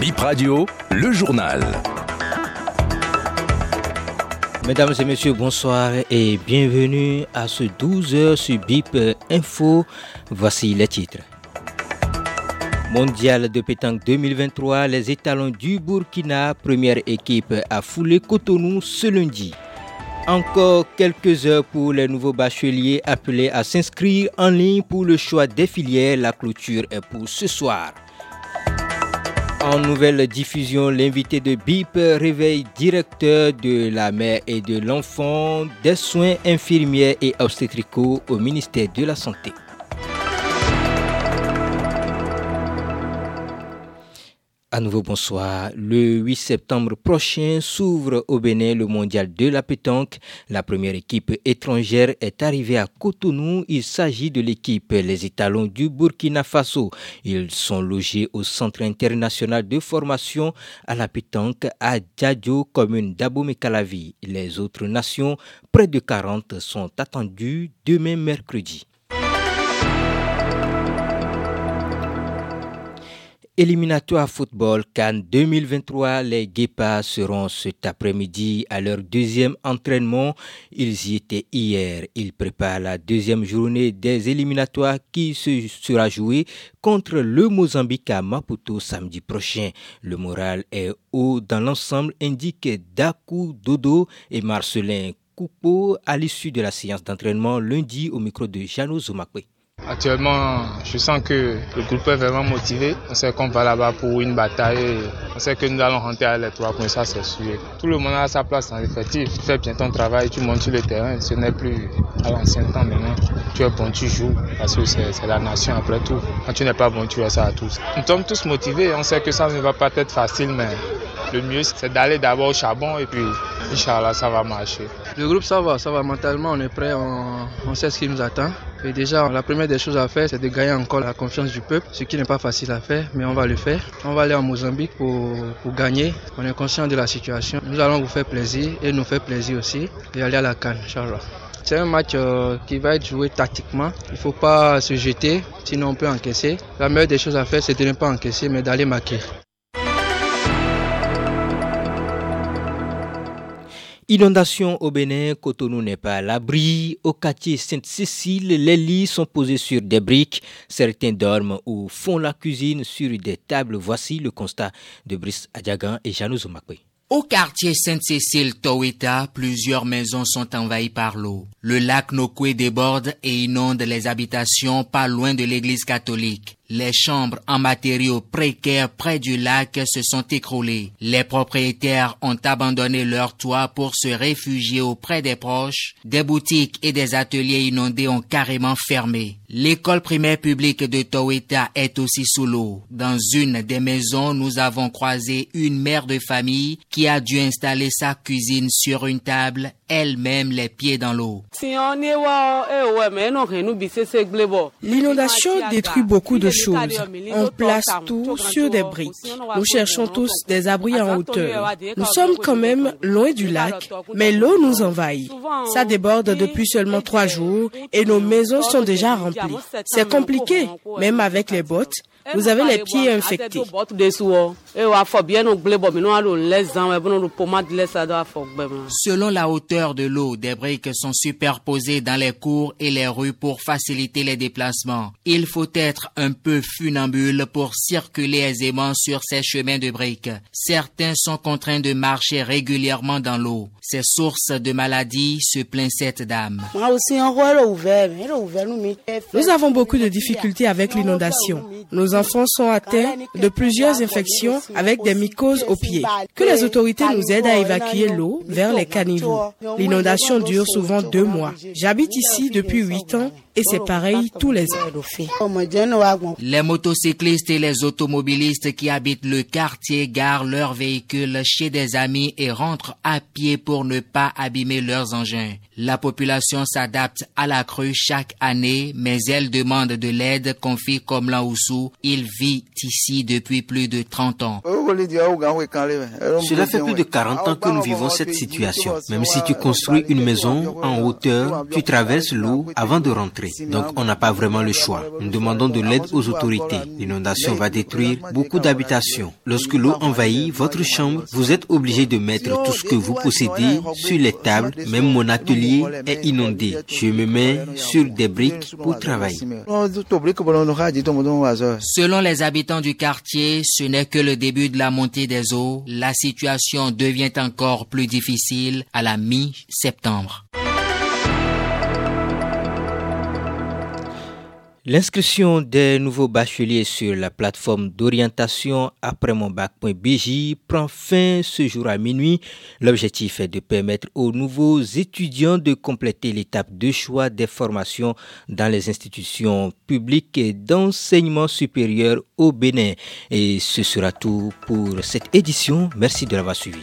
Bip Radio, le journal. Mesdames et messieurs, bonsoir et bienvenue à ce 12h sur BIP Info. Voici les titres. Mondial de pétanque 2023, les étalons du Burkina, première équipe à fouler Cotonou ce lundi. Encore quelques heures pour les nouveaux bacheliers appelés à s'inscrire en ligne pour le choix des filières. La clôture est pour ce soir. En nouvelle diffusion, l'invité de BIP réveille directeur de la mère et de l'enfant des soins infirmiers et obstétricaux au ministère de la Santé. À nouveau bonsoir. Le 8 septembre prochain s'ouvre au Bénin le mondial de la pétanque. La première équipe étrangère est arrivée à Cotonou. Il s'agit de l'équipe Les Étalons du Burkina Faso. Ils sont logés au Centre international de formation à la pétanque à Djadjo, commune d'Abomey-Calavi. Les autres nations, près de 40, sont attendues demain mercredi. Éliminatoire football Cannes 2023, les Guépas seront cet après-midi à leur deuxième entraînement. Ils y étaient hier. Ils préparent la deuxième journée des éliminatoires qui se sera jouée contre le Mozambique à Maputo samedi prochain. Le moral est haut dans l'ensemble, indique Daku Dodo et Marcelin Coupeau à l'issue de la séance d'entraînement lundi au micro de Jano Zomakwe. Actuellement, je sens que le groupe est vraiment motivé. On sait qu'on va là-bas pour une bataille. On sait que nous allons rentrer à les trois ça c'est sûr. Tout le monde a sa place dans l'effectif. Tu fais bien ton travail, tu montes sur le terrain. Ce n'est plus à l'ancien temps maintenant. Tu es bon, tu joues. Parce que c'est la nation après tout. Quand tu n'es pas bon, tu es ça à tous. Nous sommes tous motivés. On sait que ça ne va pas être facile, mais le mieux c'est d'aller d'abord au charbon et puis Inch'Allah ça va marcher. Le groupe ça va, ça va mentalement, on est prêt, on, sait ce qui nous attend. Et déjà, la première des choses à faire, c'est de gagner encore la confiance du peuple, ce qui n'est pas facile à faire, mais on va le faire. On va aller en Mozambique pour, gagner. On est conscient de la situation. Nous allons vous faire plaisir et nous faire plaisir aussi et aller à la Cannes, Inch'Allah. C'est un match euh, qui va être joué tactiquement. Il ne faut pas se jeter, sinon on peut encaisser. La meilleure des choses à faire, c'est de ne pas encaisser, mais d'aller marquer. Inondation au Bénin, Cotonou n'est pas à l'abri. Au quartier Sainte-Cécile, les lits sont posés sur des briques. Certains dorment ou font la cuisine sur des tables. Voici le constat de Brice Adjagan et Janou Zomakwe. Au quartier Sainte-Cécile Toweta, plusieurs maisons sont envahies par l'eau. Le lac Nokwe déborde et inonde les habitations pas loin de l'église catholique. Les chambres en matériaux précaires près du lac se sont écroulées. Les propriétaires ont abandonné leur toit pour se réfugier auprès des proches. Des boutiques et des ateliers inondés ont carrément fermé. L'école primaire publique de Toweta est aussi sous l'eau. Dans une des maisons, nous avons croisé une mère de famille qui a dû installer sa cuisine sur une table, elle-même les pieds dans l'eau. L'inondation détruit beaucoup de On place tout sur des briques. Nous cherchons tous des abris en hauteur. Nous sommes quand même loin du lac, mais l'eau nous envahit. Ça déborde depuis seulement trois jours et nos maisons sont déjà remplies. C'est compliqué, même avec les bottes. Vous avez les pieds infectés. Selon la hauteur de l'eau, des briques sont superposées dans les cours et les rues pour faciliter les déplacements. Il faut être un peu funambule pour circuler aisément sur ces chemins de briques. Certains sont contraints de marcher régulièrement dans l'eau. Ces sources de maladies se plaint cette dame. Nous avons beaucoup de difficultés avec l'inondation. Nos enfants sont atteints de plusieurs infections avec des mycoses aux pieds. Que les autorités nous aident à évacuer l'eau vers les caniveaux. L'inondation dure souvent deux mois. J'habite ici depuis huit ans et c'est pareil tous les ans. Les motocyclistes et les automobilistes qui habitent le quartier garent leurs véhicules chez des amis et rentrent à pied pour ne pas abîmer leurs engins. La population s'adapte à la crue chaque année, mais elle demande de l'aide, confie comme Oussou. Il vit ici depuis plus de 30 ans. Cela fait plus de 40 ans que nous vivons cette situation. Même si tu construis une maison en hauteur, tu traverses l'eau avant de rentrer. Donc on n'a pas vraiment le choix. Nous demandons de l'aide aux autorités. L'inondation va détruire beaucoup d'habitations. Lorsque l'eau envahit votre chambre, vous êtes obligé de mettre tout ce que vous possédez sur les tables. Même mon atelier est inondé. Je me mets sur des briques pour travailler. Selon les habitants du quartier, ce n'est que le début de la montée des eaux. La situation devient encore plus difficile à la mi-septembre. L'inscription des nouveaux bacheliers sur la plateforme d'orientation après mon bac.bj prend fin ce jour à minuit. L'objectif est de permettre aux nouveaux étudiants de compléter l'étape de choix des formations dans les institutions publiques d'enseignement supérieur au Bénin. Et ce sera tout pour cette édition. Merci de l'avoir suivi.